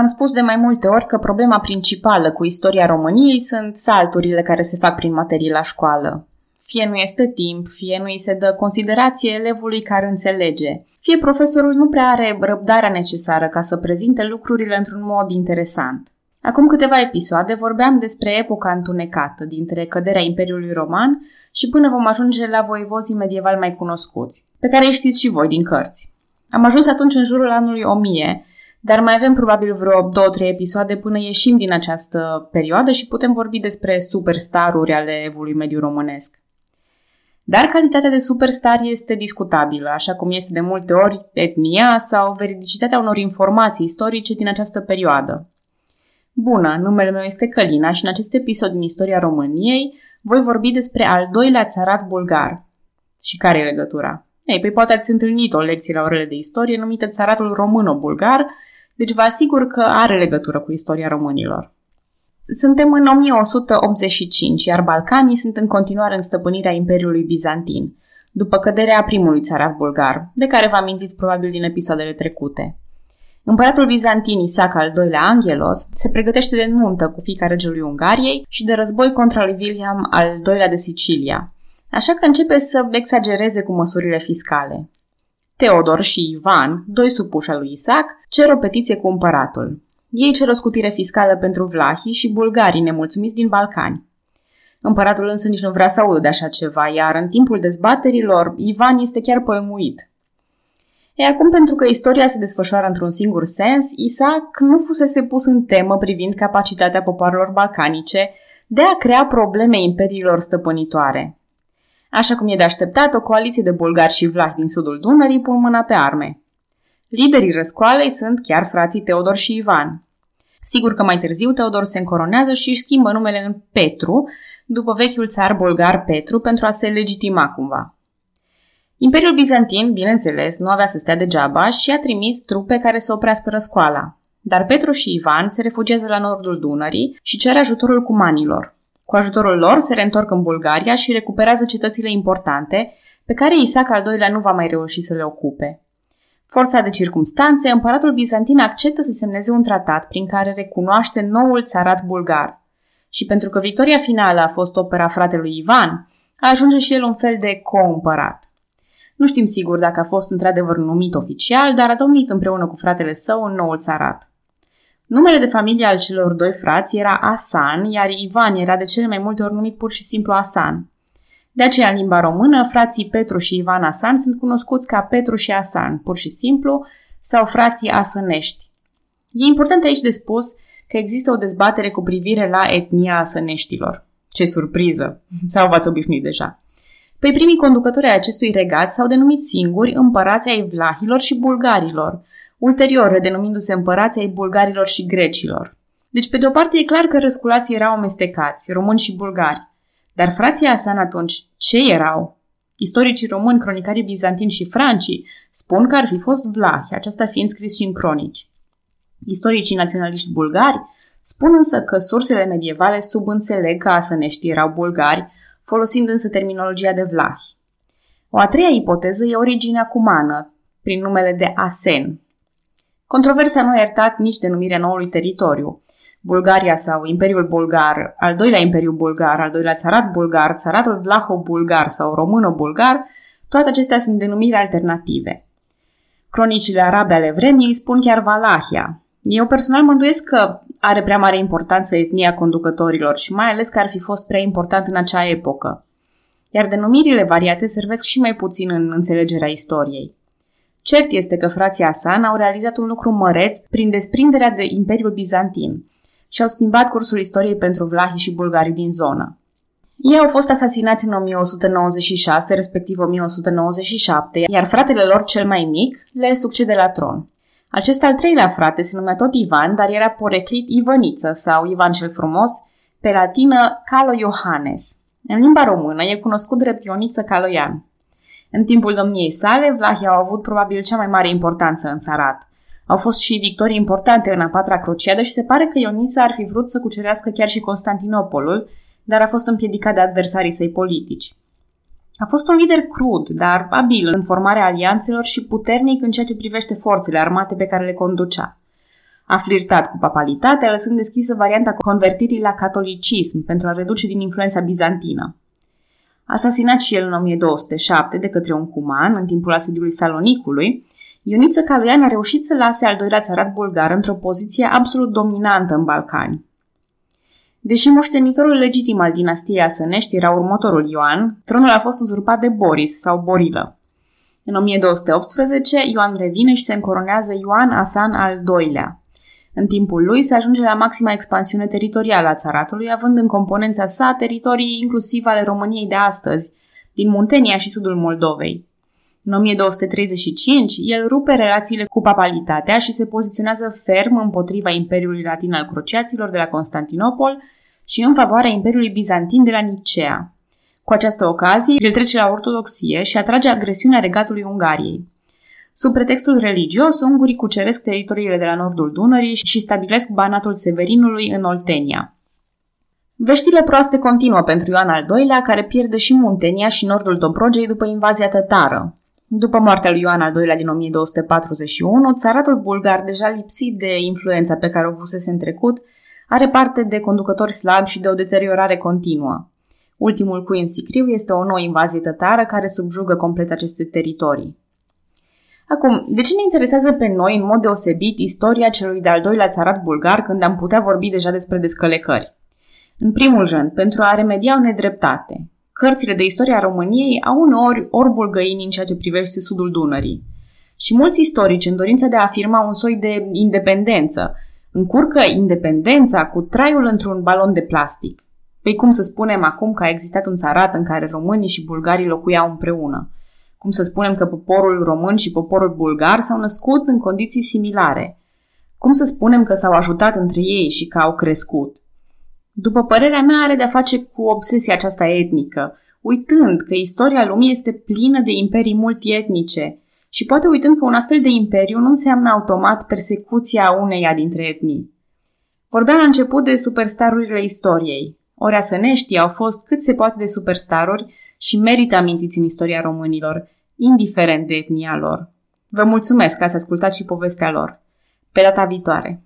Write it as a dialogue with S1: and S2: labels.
S1: Am spus de mai multe ori că problema principală cu istoria României sunt salturile care se fac prin materii la școală. Fie nu este timp, fie nu îi se dă considerație elevului care înțelege, fie profesorul nu prea are răbdarea necesară ca să prezinte lucrurile într-un mod interesant. Acum câteva episoade vorbeam despre epoca întunecată dintre căderea Imperiului Roman și până vom ajunge la voivozii medievali mai cunoscuți, pe care îi știți și voi din cărți. Am ajuns atunci în jurul anului 1000, dar mai avem probabil vreo două, trei episoade până ieșim din această perioadă și putem vorbi despre superstaruri ale evului mediu românesc. Dar calitatea de superstar este discutabilă, așa cum este de multe ori etnia sau veridicitatea unor informații istorice din această perioadă. Bună, numele meu este Călina și în acest episod din istoria României voi vorbi despre al doilea țarat bulgar. Și care e legătura? Ei, păi poate ați întâlnit o lecție la orele de istorie numită țaratul româno-bulgar, deci vă asigur că are legătură cu istoria românilor. Suntem în 1185, iar Balcanii sunt în continuare în stăpânirea Imperiului Bizantin, după căderea primului țarat bulgar, de care vă amintiți probabil din episoadele trecute. Împăratul bizantin Isaac al II-lea Angelos se pregătește de nuntă cu fiica regelui Ungariei și de război contra lui William al II-lea de Sicilia, așa că începe să exagereze cu măsurile fiscale. Teodor și Ivan, doi supuși al lui Isaac, cer o petiție cu împăratul. Ei cer o scutire fiscală pentru vlahii și bulgarii nemulțumiți din Balcani. Împăratul însă nici nu vrea să audă de așa ceva, iar în timpul dezbaterilor, Ivan este chiar pălmuit. E acum, pentru că istoria se desfășoară într-un singur sens, Isaac nu fusese pus în temă privind capacitatea popoarelor balcanice de a crea probleme imperiilor stăpânitoare. Așa cum e de așteptat, o coaliție de bulgari și vlahi din sudul Dunării pun mâna pe arme. Liderii răscoalei sunt chiar frații Teodor și Ivan. Sigur că mai târziu Teodor se încoronează și își schimbă numele în Petru, după vechiul țar bulgar Petru, pentru a se legitima cumva. Imperiul Bizantin, bineînțeles, nu avea să stea degeaba și a trimis trupe care să oprească răscoala. Dar Petru și Ivan se refugiază la nordul Dunării și cer ajutorul cumanilor. Cu ajutorul lor se reîntorc în Bulgaria și recuperează cetățile importante, pe care Isaac al II-lea nu va mai reuși să le ocupe. Forța de circumstanțe, împăratul bizantin acceptă să semneze un tratat prin care recunoaște noul țarat bulgar. Și pentru că victoria finală a fost opera fratelui Ivan, ajunge și el un fel de co-împărat. Nu știm sigur dacă a fost într-adevăr numit oficial, dar a domnit împreună cu fratele său în noul țarat. Numele de familie al celor doi frați era Asan, iar Ivan era de cele mai multe ori numit pur și simplu Asan. De aceea, în limba română, frații Petru și Ivan Asan sunt cunoscuți ca Petru și Asan, pur și simplu, sau frații asănești. E important aici de spus că există o dezbatere cu privire la etnia asăneștilor. Ce surpriză! Sau v-ați obișnuit deja? Păi primii conducători ai acestui regat s-au denumit singuri împărații ai vlahilor și bulgarilor, ulterior redenumindu-se împărații ai bulgarilor și grecilor. Deci, pe de o parte, e clar că răsculații erau amestecați, români și bulgari. Dar frații Asan atunci, ce erau? Istoricii români, cronicarii bizantini și francii spun că ar fi fost vlahi, aceasta fiind scris și în cronici. Istoricii naționaliști bulgari spun însă că sursele medievale subînțeleg că asăneștii erau bulgari, folosind însă terminologia de vlahi. O a treia ipoteză e originea cumană, prin numele de Asen. Controversa nu a iertat nici denumirea noului teritoriu. Bulgaria sau Imperiul Bulgar, al doilea Imperiu Bulgar, al doilea țarat bulgar, țaratul Vlaho-Bulgar sau Româno-Bulgar, toate acestea sunt denumiri alternative. Cronicile arabe ale vremii îi spun chiar Valahia. Eu personal mă îndoiesc că are prea mare importanță etnia conducătorilor și mai ales că ar fi fost prea important în acea epocă. Iar denumirile variate servesc și mai puțin în înțelegerea istoriei. Cert este că frații Asan au realizat un lucru măreț prin desprinderea de Imperiul Bizantin și au schimbat cursul istoriei pentru vlahii și bulgarii din zonă. Ei au fost asasinați în 1196, respectiv 1197, iar fratele lor cel mai mic le succede la tron. Acest al treilea frate se numea tot Ivan, dar era poreclit Ivăniță sau Ivan cel Frumos, pe latină Calo Iohannes. În limba română e cunoscut drept Ioniță Caloian. În timpul domniei sale, Vlahia au avut probabil cea mai mare importanță în țarat. Au fost și victorii importante în a patra crociadă și se pare că Ionisa ar fi vrut să cucerească chiar și Constantinopolul, dar a fost împiedicat de adversarii săi politici. A fost un lider crud, dar abil în formarea alianțelor și puternic în ceea ce privește forțele armate pe care le conducea. A flirtat cu papalitatea, lăsând deschisă varianta convertirii la catolicism pentru a reduce din influența bizantină. Asasinat și el în 1207 de către un cuman în timpul asediului Salonicului, Ioniță Caluian a reușit să lase al doilea țarat bulgar într-o poziție absolut dominantă în Balcani. Deși moștenitorul legitim al dinastiei Asănești era următorul Ioan, tronul a fost uzurpat de Boris sau Borilă. În 1218, Ioan revine și se încoronează Ioan Asan al II-lea. În timpul lui se ajunge la maxima expansiune teritorială a țaratului, având în componența sa teritorii inclusiv ale României de astăzi, din Muntenia și sudul Moldovei. În 1235, el rupe relațiile cu papalitatea și se poziționează ferm împotriva Imperiului Latin al Cruciaților de la Constantinopol și în favoarea Imperiului Bizantin de la Nicea. Cu această ocazie, el trece la ortodoxie și atrage agresiunea regatului Ungariei. Sub pretextul religios, ungurii cuceresc teritoriile de la nordul Dunării și stabilesc banatul Severinului în Oltenia. Veștile proaste continuă pentru Ioan al II-lea, care pierde și Muntenia și nordul Dobrogei după invazia tătară. După moartea lui Ioan al II-lea din 1241, țaratul bulgar, deja lipsit de influența pe care o fusese în trecut, are parte de conducători slabi și de o deteriorare continuă. Ultimul cui în sicriu este o nouă invazie tătară care subjugă complet aceste teritorii. Acum, de ce ne interesează pe noi în mod deosebit istoria celui de-al doilea țarat bulgar când am putea vorbi deja despre descălecări? În primul rând, pentru a remedia o nedreptate. Cărțile de istoria României au uneori orbul găini în ceea ce privește sudul Dunării. Și mulți istorici, în dorința de a afirma un soi de independență, încurcă independența cu traiul într-un balon de plastic. Păi cum să spunem acum că a existat un țarat în care românii și bulgarii locuiau împreună? Cum să spunem că poporul român și poporul bulgar s-au născut în condiții similare? Cum să spunem că s-au ajutat între ei și că au crescut? După părerea mea, are de-a face cu obsesia aceasta etnică, uitând că istoria lumii este plină de imperii multietnice și poate uitând că un astfel de imperiu nu înseamnă automat persecuția uneia dintre etnii. Vorbeam la început de superstarurile istoriei. Ori asăneștii au fost cât se poate de superstaruri și merită amintiți în istoria românilor, indiferent de etnia lor. Vă mulțumesc că ați ascultat și povestea lor. Pe data viitoare!